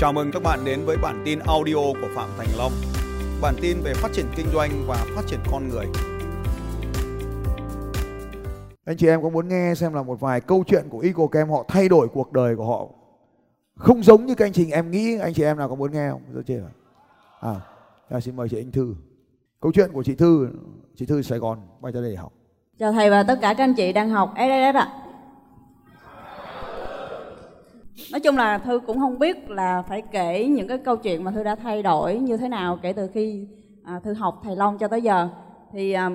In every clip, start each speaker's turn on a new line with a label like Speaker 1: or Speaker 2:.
Speaker 1: Chào mừng các bạn đến với bản tin audio của Phạm Thành Long. Bản tin về phát triển kinh doanh và phát triển con người.
Speaker 2: Anh chị em có muốn nghe xem là một vài câu chuyện của Eagle Camp họ thay đổi cuộc đời của họ không giống như các anh chị em nghĩ anh chị em nào có muốn nghe không? Rất chưa? À, à, xin mời chị Anh Thư. Câu chuyện của chị Thư, chị Thư Sài Gòn quay ra đây để học.
Speaker 3: Chào thầy và tất cả các anh chị đang học SSS ạ. Nói chung là Thư cũng không biết là phải kể những cái câu chuyện mà Thư đã thay đổi như thế nào kể từ khi à, Thư học Thầy Long cho tới giờ. Thì à,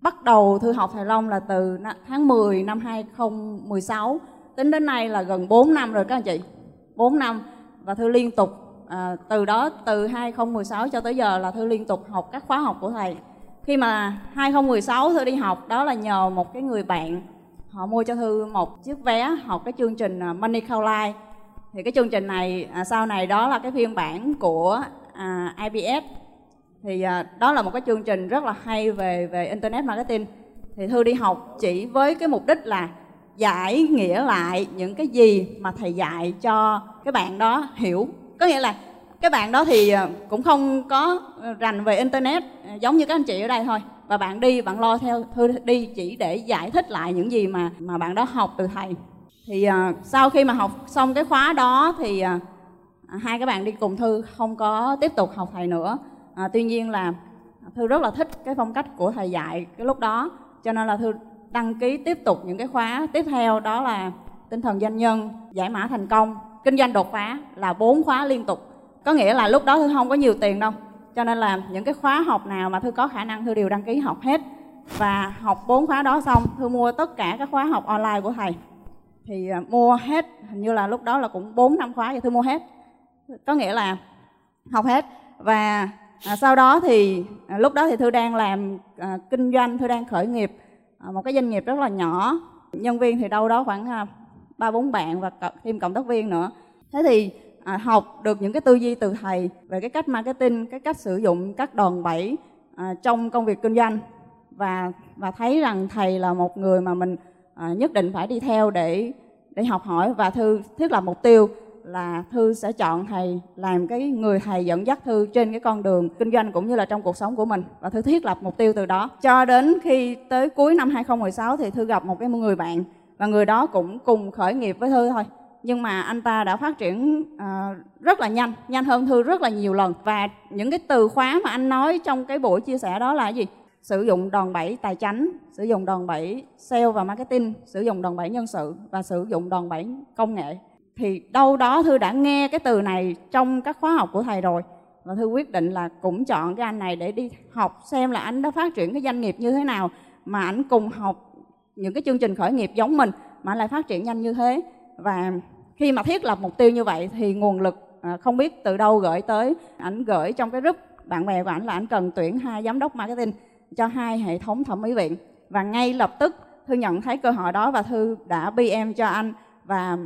Speaker 3: bắt đầu Thư học Thầy Long là từ tháng 10 năm 2016 tính đến nay là gần 4 năm rồi các anh chị 4 năm và Thư liên tục à, từ đó từ 2016 cho tới giờ là Thư liên tục học các khóa học của thầy khi mà 2016 Thư đi học đó là nhờ một cái người bạn họ mua cho Thư một chiếc vé học cái chương trình à, Money Call Life. Thì cái chương trình này à, sau này đó là cái phiên bản của à, IBS thì à, đó là một cái chương trình rất là hay về về internet marketing. Thì Thư đi học chỉ với cái mục đích là giải nghĩa lại những cái gì mà thầy dạy cho cái bạn đó hiểu. Có nghĩa là cái bạn đó thì ờ, cũng không có rành về internet ờ, giống như các anh chị ở đây thôi. Và bạn đi bạn lo theo thư đi chỉ để giải thích lại những gì mà mà bạn đó học từ thầy. Thì uh, sau khi mà học xong cái khóa đó thì uh, hai các bạn đi cùng thư không có tiếp tục học thầy nữa. Uh, tuy nhiên là thư rất là thích cái phong cách của thầy dạy cái lúc đó. Cho nên là thư đăng ký tiếp tục những cái khóa tiếp theo đó là tinh thần doanh nhân giải mã thành công kinh doanh đột phá là bốn khóa liên tục có nghĩa là lúc đó thư không có nhiều tiền đâu. Cho nên là những cái khóa học nào mà thư có khả năng thư đều đăng ký học hết. Và học bốn khóa đó xong thư mua tất cả các khóa học online của thầy. Thì à, mua hết. Hình như là lúc đó là cũng bốn năm khóa thì thư mua hết. Có nghĩa là học hết. Và à, sau đó thì à, lúc đó thì thư đang làm à, kinh doanh thư đang khởi nghiệp À, một cái doanh nghiệp rất là nhỏ. Nhân viên thì đâu đó khoảng à, ba bốn bạn và thêm cộng tác viên nữa. Thế thì à, học được những cái tư duy từ thầy về cái cách marketing cái cách sử dụng các đòn bẩy à, trong công việc kinh doanh. Và và thấy rằng thầy là một người mà mình à, nhất định phải đi theo để để học hỏi. Và thư thiết lập mục tiêu là thư sẽ chọn thầy làm cái người thầy dẫn dắt thư trên cái con đường kinh doanh cũng như là trong cuộc sống của mình. Và thư thiết lập mục tiêu từ đó. Cho đến khi tới cuối năm 2016 thì thư gặp một cái người bạn và người đó cũng cùng khởi nghiệp với thư thôi nhưng mà anh ta đã phát triển uh, rất là nhanh nhanh hơn thư rất là nhiều lần. Và những cái từ khóa mà anh nói trong cái buổi chia sẻ đó là gì? Sử dụng đòn bẩy tài chính sử dụng đòn bẩy sale và marketing sử dụng đòn bẩy nhân sự và sử dụng đòn bẩy công nghệ. Thì đâu đó thư đã nghe cái từ này trong các khóa học của thầy rồi. Và thư quyết định là cũng chọn cái anh này để đi học xem là anh đã phát triển cái doanh nghiệp như thế nào mà anh cùng học những cái chương trình khởi nghiệp giống mình mà anh lại phát triển nhanh như thế. Và khi mà thiết lập mục tiêu như vậy thì nguồn lực à, không biết từ đâu gửi tới. Ảnh gửi trong cái group bạn bè của ảnh là ảnh cần tuyển hai giám đốc marketing cho hai hệ thống thẩm mỹ viện. Và ngay lập tức thư nhận thấy cơ hội đó và thư đã pm cho anh và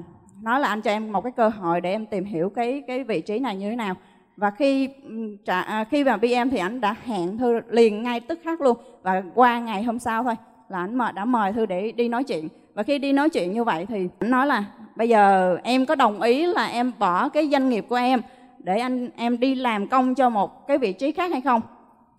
Speaker 3: nói là anh cho em một cái cơ hội để em tìm hiểu cái cái vị trí này như thế nào. Và khi trả à, khi mà pm thì anh đã hẹn thư liền ngay tức khắc luôn và qua ngày hôm sau thôi là anh đã mời thư để đi nói chuyện. Và khi đi nói chuyện như vậy thì anh nói là bây giờ em có đồng ý là em bỏ cái doanh nghiệp của em để anh, em đi làm công cho một cái vị trí khác hay không?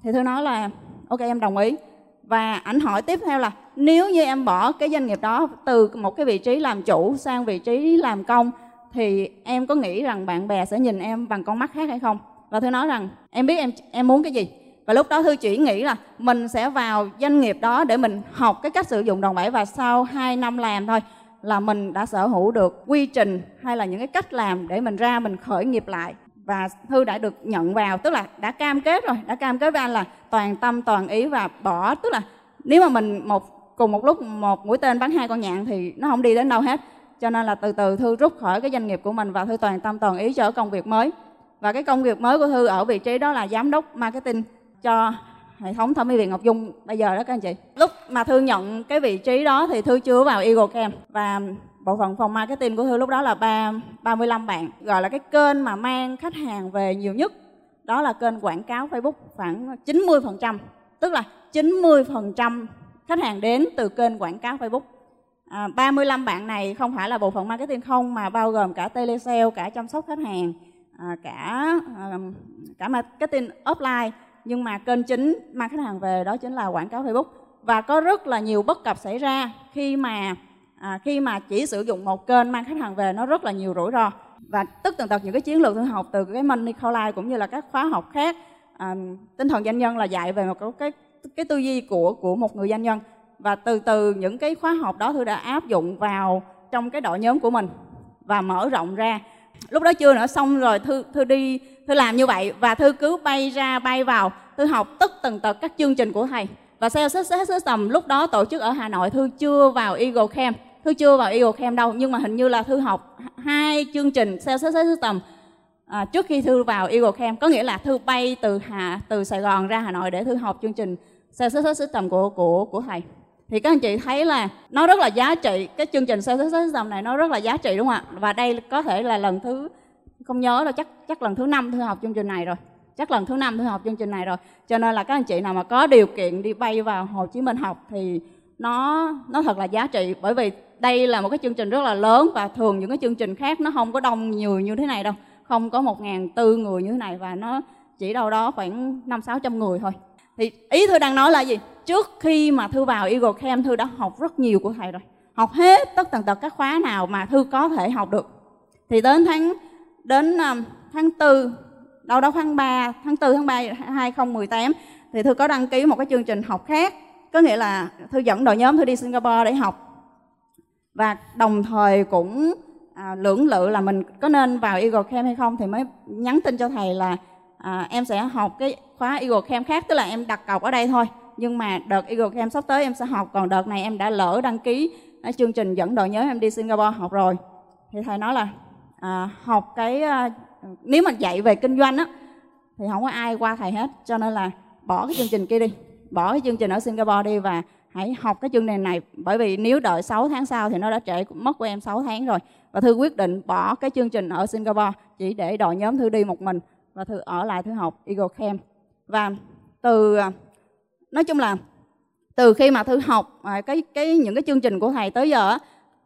Speaker 3: Thì thư nói là, ok, em đồng ý. Và ảnh hỏi tiếp theo là, nếu như em bỏ cái doanh nghiệp đó từ một cái vị trí làm chủ sang vị trí làm công, thì em có nghĩ rằng bạn bè sẽ nhìn em bằng con mắt khác hay không? Và thư nói rằng, em biết em em muốn cái gì. Và lúc đó thư chỉ nghĩ là mình sẽ vào doanh nghiệp đó để mình học cái cách sử dụng đòn bẩy và sau 2 năm làm thôi là mình đã sở hữu được quy trình hay là những cái cách làm để mình ra mình khởi nghiệp lại. Và thư đã được nhận vào, tức là đã cam kết rồi, đã cam kết với anh là toàn tâm, toàn ý và bỏ, tức là nếu mà mình một, cùng một lúc một mũi tên bắn hai con nhạn thì nó không đi đến đâu hết. Cho nên là từ từ thư rút khỏi cái doanh nghiệp của mình và thư toàn tâm, toàn ý cho công việc mới. Và cái công việc mới của thư ở vị trí đó là giám đốc marketing cho hệ thống thẩm mỹ viện ngọc dung bây giờ đó các anh chị. Lúc mà thư nhận cái vị trí đó thì thư chưa vào eagle camp. Và bộ phận phòng marketing của thư lúc đó là ba 35 bạn gọi là cái kênh mà mang khách hàng về nhiều nhất. Đó là kênh quảng cáo Facebook khoảng 90% tức là 90% khách hàng đến từ kênh quảng cáo Facebook. À, 35 bạn này không phải là bộ phận marketing không mà bao gồm cả telesale cả chăm sóc khách hàng à, cả à, cả marketing offline nhưng mà kênh chính mang khách hàng về đó chính là quảng cáo Facebook. Và có rất là nhiều bất cập xảy ra khi mà à, khi mà chỉ sử dụng một kênh mang khách hàng về nó rất là nhiều rủi ro. Và tất tần tật những cái chiến lược thương học từ cái Money Call cũng như là các khóa học khác à, tinh thần doanh nhân là dạy về một cái cái tư duy của của một người doanh nhân. Và từ từ những cái khóa học đó tôi đã áp dụng vào trong cái đội nhóm của mình và mở rộng ra lúc đó chưa nữa xong rồi thư thư đi thư làm như vậy và thư cứ bay ra bay vào thư học tất tần tật các chương trình của thầy. Và sales success system lúc đó tổ chức ở hà nội thư chưa vào eagle camp thư chưa vào eagle camp đâu nhưng mà hình như là thư học hai chương trình sales success system à, trước khi thư vào eagle camp. Có nghĩa là thư bay từ hà từ sài gòn ra hà nội để thư học chương trình sales success system của của của thầy thì các anh chị thấy là nó rất là giá trị. Cái chương trình sales dòng này nó rất là giá trị đúng không ạ? Và đây có thể là lần thứ, không nhớ là chắc chắc lần thứ năm thư học chương trình này rồi. Chắc lần thứ năm thư học chương trình này rồi. Cho nên là các anh chị nào mà có điều kiện đi bay vào Hồ Chí Minh học thì nó nó thật là giá trị. Bởi vì đây là một cái chương trình rất là lớn và thường những cái chương trình khác nó không có đông nhiều như thế này đâu. Không có một ngàn tư người như thế này và nó chỉ đâu đó khoảng năm sáu trăm người thôi. Thì ý tôi đang nói là gì? Trước khi mà thư vào Eagle Camp thư đã học rất nhiều của thầy rồi. Học hết tất tần tật các khóa nào mà thư có thể học được. Thì đến tháng đến à, tháng tư đâu đó tháng 3 tháng 4 tháng 3 2018 thì thư có đăng ký một cái chương trình học khác. Có nghĩa là thư dẫn đội nhóm thư đi Singapore để học. Và đồng thời cũng à, lưỡng lự là mình có nên vào Eagle Camp hay không thì mới nhắn tin cho thầy là à, em sẽ học cái khóa Eagle Camp khác tức là em đặt cọc ở đây thôi nhưng mà đợt Eagle Camp sắp tới em sẽ học còn đợt này em đã lỡ đăng ký à, chương trình dẫn đội nhóm em đi Singapore học rồi. Thì thầy nói là à, học cái à, nếu mà dạy về kinh doanh á thì không có ai qua thầy hết cho nên là bỏ cái chương trình kia đi bỏ cái chương trình ở Singapore đi và hãy học cái chương trình này. Bởi vì nếu đợi 6 tháng sau thì nó đã trễ mất của em 6 tháng rồi. Và thư quyết định bỏ cái chương trình ở Singapore chỉ để đội nhóm thư đi một mình và thư ở lại thư học Eagle Camp. Và từ à, nói chung là từ khi mà thư học à, cái cái những cái chương trình của thầy tới giờ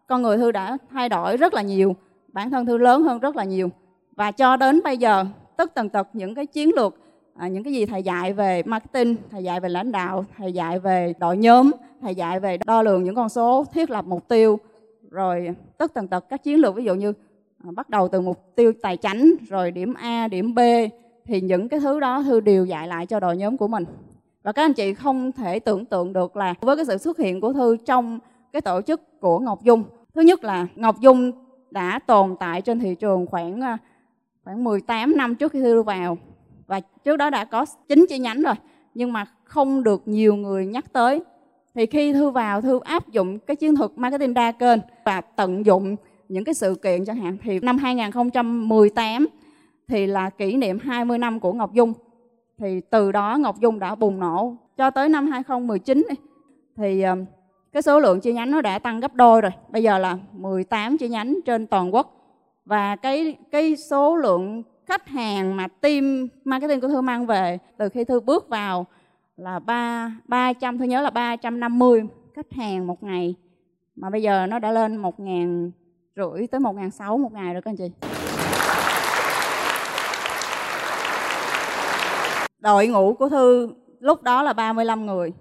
Speaker 3: con người thư đã thay đổi rất là nhiều bản thân thư lớn hơn rất là nhiều. Và cho đến bây giờ tất tần tật những cái chiến lược à, những cái gì thầy dạy về marketing thầy dạy về lãnh đạo thầy dạy về đội nhóm thầy dạy về đo lường những con số thiết lập mục tiêu rồi tất tần tật các chiến lược ví dụ như à, bắt đầu từ mục tiêu tài chính rồi điểm a điểm b thì những cái thứ đó thư đều dạy lại cho đội nhóm của mình và các anh chị không thể tưởng tượng được là với cái sự xuất hiện của thư trong cái tổ chức của ngọc dung. Thứ nhất là ngọc dung đã tồn tại trên thị trường khoảng à, khoảng 18 năm trước khi thư vào. Và trước đó đã có 9 chi nhánh rồi, nhưng mà không được nhiều người nhắc tới. Thì khi thư vào, thư áp dụng cái chiến thuật marketing đa kênh và tận dụng những cái sự kiện chẳng hạn, thì năm 2018 thì là kỷ niệm 20 năm của Ngọc Dung thì từ đó Ngọc Dung đã bùng nổ. Cho tới năm 2019 thì cái số lượng chi nhánh nó đã tăng gấp đôi rồi. Bây giờ là 18 chi nhánh trên toàn quốc. Và cái cái số lượng khách hàng mà team marketing của Thư mang về, từ khi Thư bước vào là ba ba trăm, Thư nhớ là 350 khách hàng một ngày. Mà bây giờ nó đã lên một ngàn rưỡi tới một ngàn sáu, một ngày rồi các anh chị. Đội ngũ của Thư lúc đó là 35 người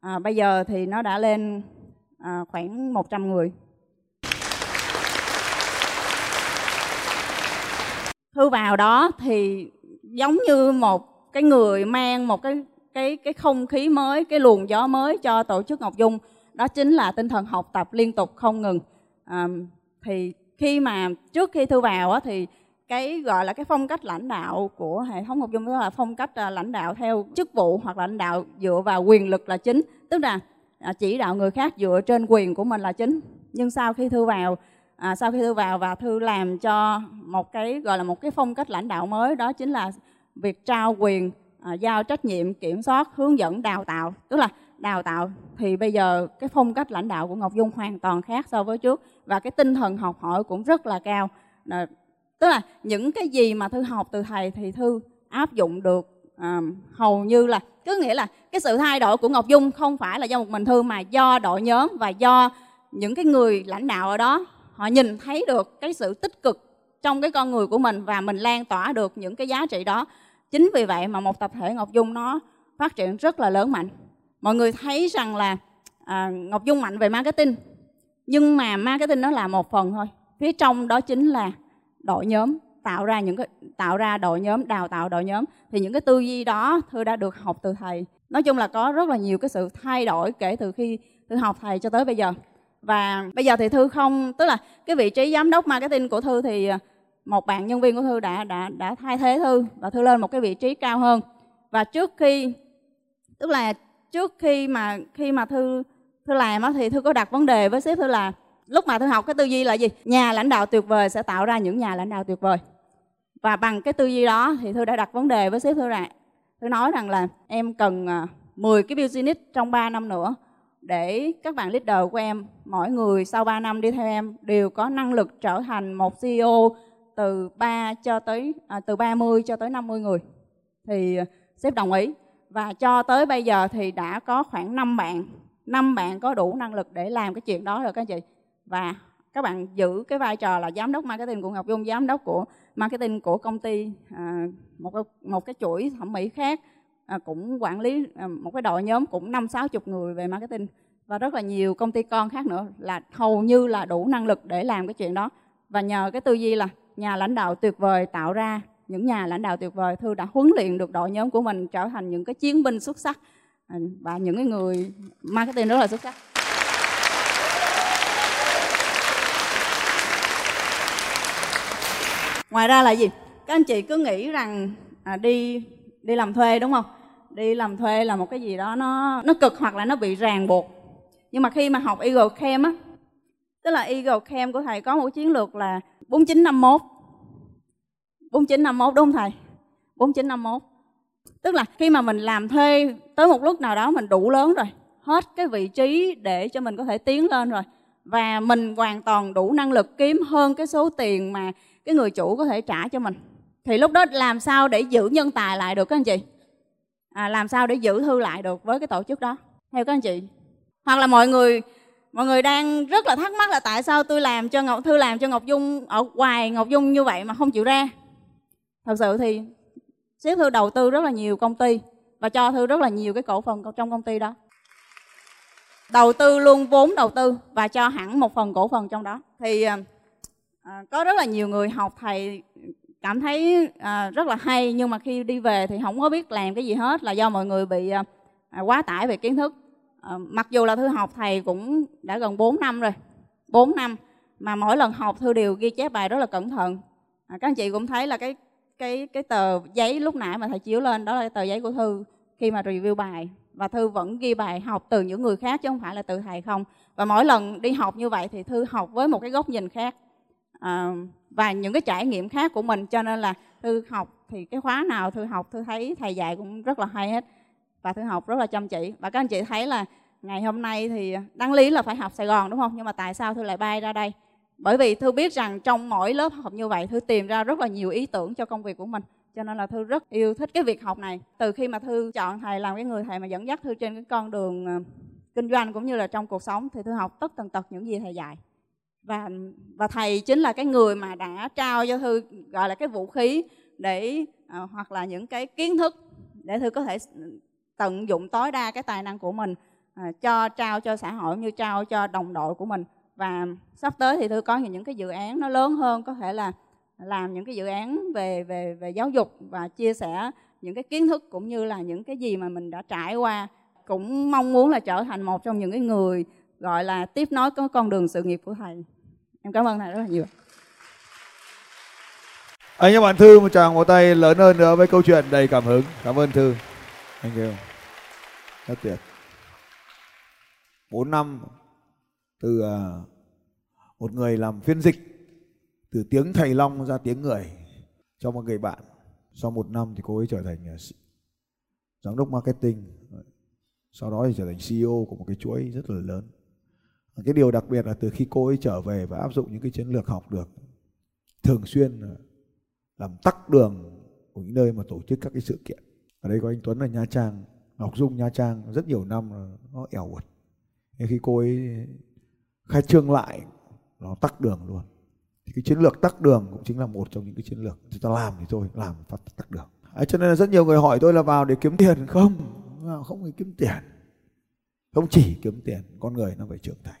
Speaker 3: à, bây giờ thì nó đã lên à, khoảng 100 người Thư vào đó thì giống như một cái người mang một cái cái cái không khí mới, cái luồng gió mới cho tổ chức Ngọc Dung. Đó chính là tinh thần học tập liên tục không ngừng. À, thì khi mà trước khi Thư vào á, thì cái gọi là cái phong cách lãnh đạo của hệ thống Ngọc Dung đó là phong cách à, lãnh đạo theo chức vụ hoặc lãnh đạo dựa vào quyền lực là chính. Tức là à, chỉ đạo người khác dựa trên quyền của mình là chính. Nhưng sau khi Thư vào à, sau khi thư vào và thư làm cho một cái gọi là một cái phong cách lãnh đạo mới đó chính là việc trao quyền à, giao trách nhiệm kiểm soát hướng dẫn đào tạo tức là đào tạo thì bây giờ cái phong cách lãnh đạo của ngọc dung hoàn toàn khác so với trước và cái tinh thần học hỏi cũng rất là cao tức là những cái gì mà thư học từ thầy thì thư áp dụng được à, hầu như là cứ nghĩa là cái sự thay đổi của ngọc dung không phải là do một mình thư mà do đội nhóm và do những cái người lãnh đạo ở đó. Họ nhìn thấy được cái sự tích cực trong cái con người của mình và mình lan tỏa được những cái giá trị đó. Chính vì vậy mà một tập thể ngọc dung nó phát triển rất là lớn mạnh. Mọi người thấy rằng là à, ngọc dung mạnh về marketing nhưng mà marketing nó là một phần thôi. Phía trong đó chính là đội nhóm, tạo ra những cái, tạo ra đội nhóm, đào tạo đội nhóm. Thì những cái tư duy đó, thư đã được học từ thầy. Nói chung là có rất là nhiều cái sự thay đổi kể từ khi thư học thầy cho tới bây giờ. Và bây giờ thì thư không, tức là cái vị trí giám đốc marketing của thư thì à, một bạn nhân viên của thư đã đã đã thay thế thư và thư lên một cái vị trí cao hơn. Và trước khi, tức là trước khi mà khi mà thư thư làm á thì thư có đặt vấn đề với sếp thư là lúc mà tôi học cái tư duy là gì? Nhà lãnh đạo tuyệt vời sẽ tạo ra những nhà lãnh đạo tuyệt vời. Và bằng cái tư duy đó thì tôi đã đặt vấn đề với sếp tôi rằng tôi nói rằng là em cần à, 10 cái business trong 3 năm nữa để các bạn leader của em mỗi người sau 3 năm đi theo em đều có năng lực trở thành một CEO từ 3 cho tới à, từ 30 cho tới 50 người. Thì à, sếp đồng ý. Và cho tới bây giờ thì đã có khoảng 5 bạn năm bạn có đủ năng lực để làm cái chuyện đó rồi các anh chị và các bạn giữ cái vai trò là giám đốc marketing của Ngọc Dung giám đốc của marketing của công ty à, một một cái chuỗi thẩm mỹ khác à, cũng quản lý à, một cái đội nhóm cũng năm sáu chục người về marketing. Và rất là nhiều công ty con khác nữa là hầu như là đủ năng lực để làm cái chuyện đó. Và nhờ cái tư duy là nhà lãnh đạo tuyệt vời tạo ra những nhà lãnh đạo tuyệt vời thư đã huấn luyện được đội nhóm của mình trở thành những cái chiến binh xuất sắc. À, và những cái người marketing rất là xuất sắc. Ngoài ra là gì? Các anh chị cứ nghĩ rằng à, đi đi làm thuê đúng không? Đi làm thuê là một cái gì đó nó nó cực hoặc là nó bị ràng buộc. Nhưng mà khi mà học Eagle Camp á tức là Eagle Camp của thầy có một chiến lược là 4951 4951 đúng không thầy? 4951 tức là khi mà mình làm thuê tới một lúc nào đó mình đủ lớn rồi hết cái vị trí để cho mình có thể tiến lên rồi và mình hoàn toàn đủ năng lực kiếm hơn cái số tiền mà cái người chủ có thể trả cho mình. Thì lúc đó làm sao để giữ nhân tài lại được các anh chị? À, làm sao để giữ thư lại được với cái tổ chức đó? Theo các anh chị. Hoặc là mọi người mọi người đang rất là thắc mắc là tại sao tôi làm cho ngọc thư làm cho ngọc dung ở ngoài ngọc dung như vậy mà không chịu ra? Thật sự thì sếp thư đầu tư rất là nhiều công ty và cho thư rất là nhiều cái cổ phần trong công ty đó. Đầu tư luôn vốn đầu tư và cho hẳn một phần cổ phần trong đó. Thì à, à, có rất là nhiều người học thầy cảm thấy à, rất là hay nhưng mà khi đi về thì không có biết làm cái gì hết là do mọi người bị à, à quá tải về kiến thức. À, mặc dù là thư học thầy cũng đã gần 4 năm rồi 4 năm mà mỗi lần học thư đều ghi chép bài rất là cẩn thận. À, các anh chị cũng thấy là cái cái cái tờ giấy lúc nãy mà thầy chiếu lên đó là tờ giấy của thư khi mà review bài và thư vẫn ghi bài học từ những người khác chứ không phải là từ thầy không. Và mỗi lần đi học như vậy thì thư học với một cái góc nhìn khác à, và những cái trải nghiệm khác của mình cho nên là thư học thì cái khóa nào thư học thư thấy thầy dạy cũng rất là hay hết và thư học rất là chăm chỉ. Và các anh chị thấy là ngày hôm nay thì đăng lý là phải học Sài Gòn đúng không? Nhưng mà tại sao thư lại bay ra đây? Bởi vì thư biết rằng trong mỗi lớp học như vậy thư tìm ra rất là nhiều ý tưởng cho công việc của mình. Cho nên là thư rất yêu thích cái việc học này. Từ khi mà thư chọn thầy làm cái người thầy mà dẫn dắt thư trên cái con đường ờ, kinh doanh cũng như là trong cuộc sống thì thư học tất tần tật những gì thầy dạy và và thầy chính là cái người mà đã trao cho thư gọi là cái vũ khí để à, hoặc là những cái kiến thức để thư có thể ừ, tận dụng tối đa cái tài năng của mình à, cho trao cho xã hội như trao cho đồng đội của mình. Và sắp tới thì thư có những cái dự án nó lớn hơn có thể là làm những cái dự án về về về giáo dục và chia sẻ những cái kiến thức cũng như là những cái gì mà mình đã trải qua. Cũng mong muốn là trở thành một trong những cái người gọi là tiếp nối con đường sự nghiệp của thầy em cảm ơn thầy rất là nhiều.
Speaker 2: Anh các bạn thư, một tràng một tay lớn hơn nữa với câu chuyện đầy cảm hứng. Cảm ơn thư. Anh you. Rất tuyệt. Bốn năm từ à, một người làm phiên dịch, từ tiếng thầy long ra tiếng người, cho một người bạn. Sau một năm thì cô ấy trở thành à, giám đốc marketing. Sau đó thì trở thành CEO của một cái chuỗi rất là lớn cái điều đặc biệt là từ khi cô ấy trở về và áp dụng những cái chiến lược học được thường xuyên làm tắc đường của những nơi mà tổ chức các cái sự kiện. Ở đây có anh Tuấn ở Nha Trang Ngọc Dung Nha Trang rất nhiều năm nó ẻo uột. Nhưng khi cô ấy khai trương lại nó tắc đường luôn. Thì cái chiến lược tắc đường cũng chính là một trong những cái chiến lược. Chúng ta làm thì thôi làm phát tắc đường. À, cho nên là rất nhiều người hỏi tôi là vào để kiếm tiền không? Không phải kiếm tiền. Không chỉ kiếm tiền con người nó phải trưởng thành.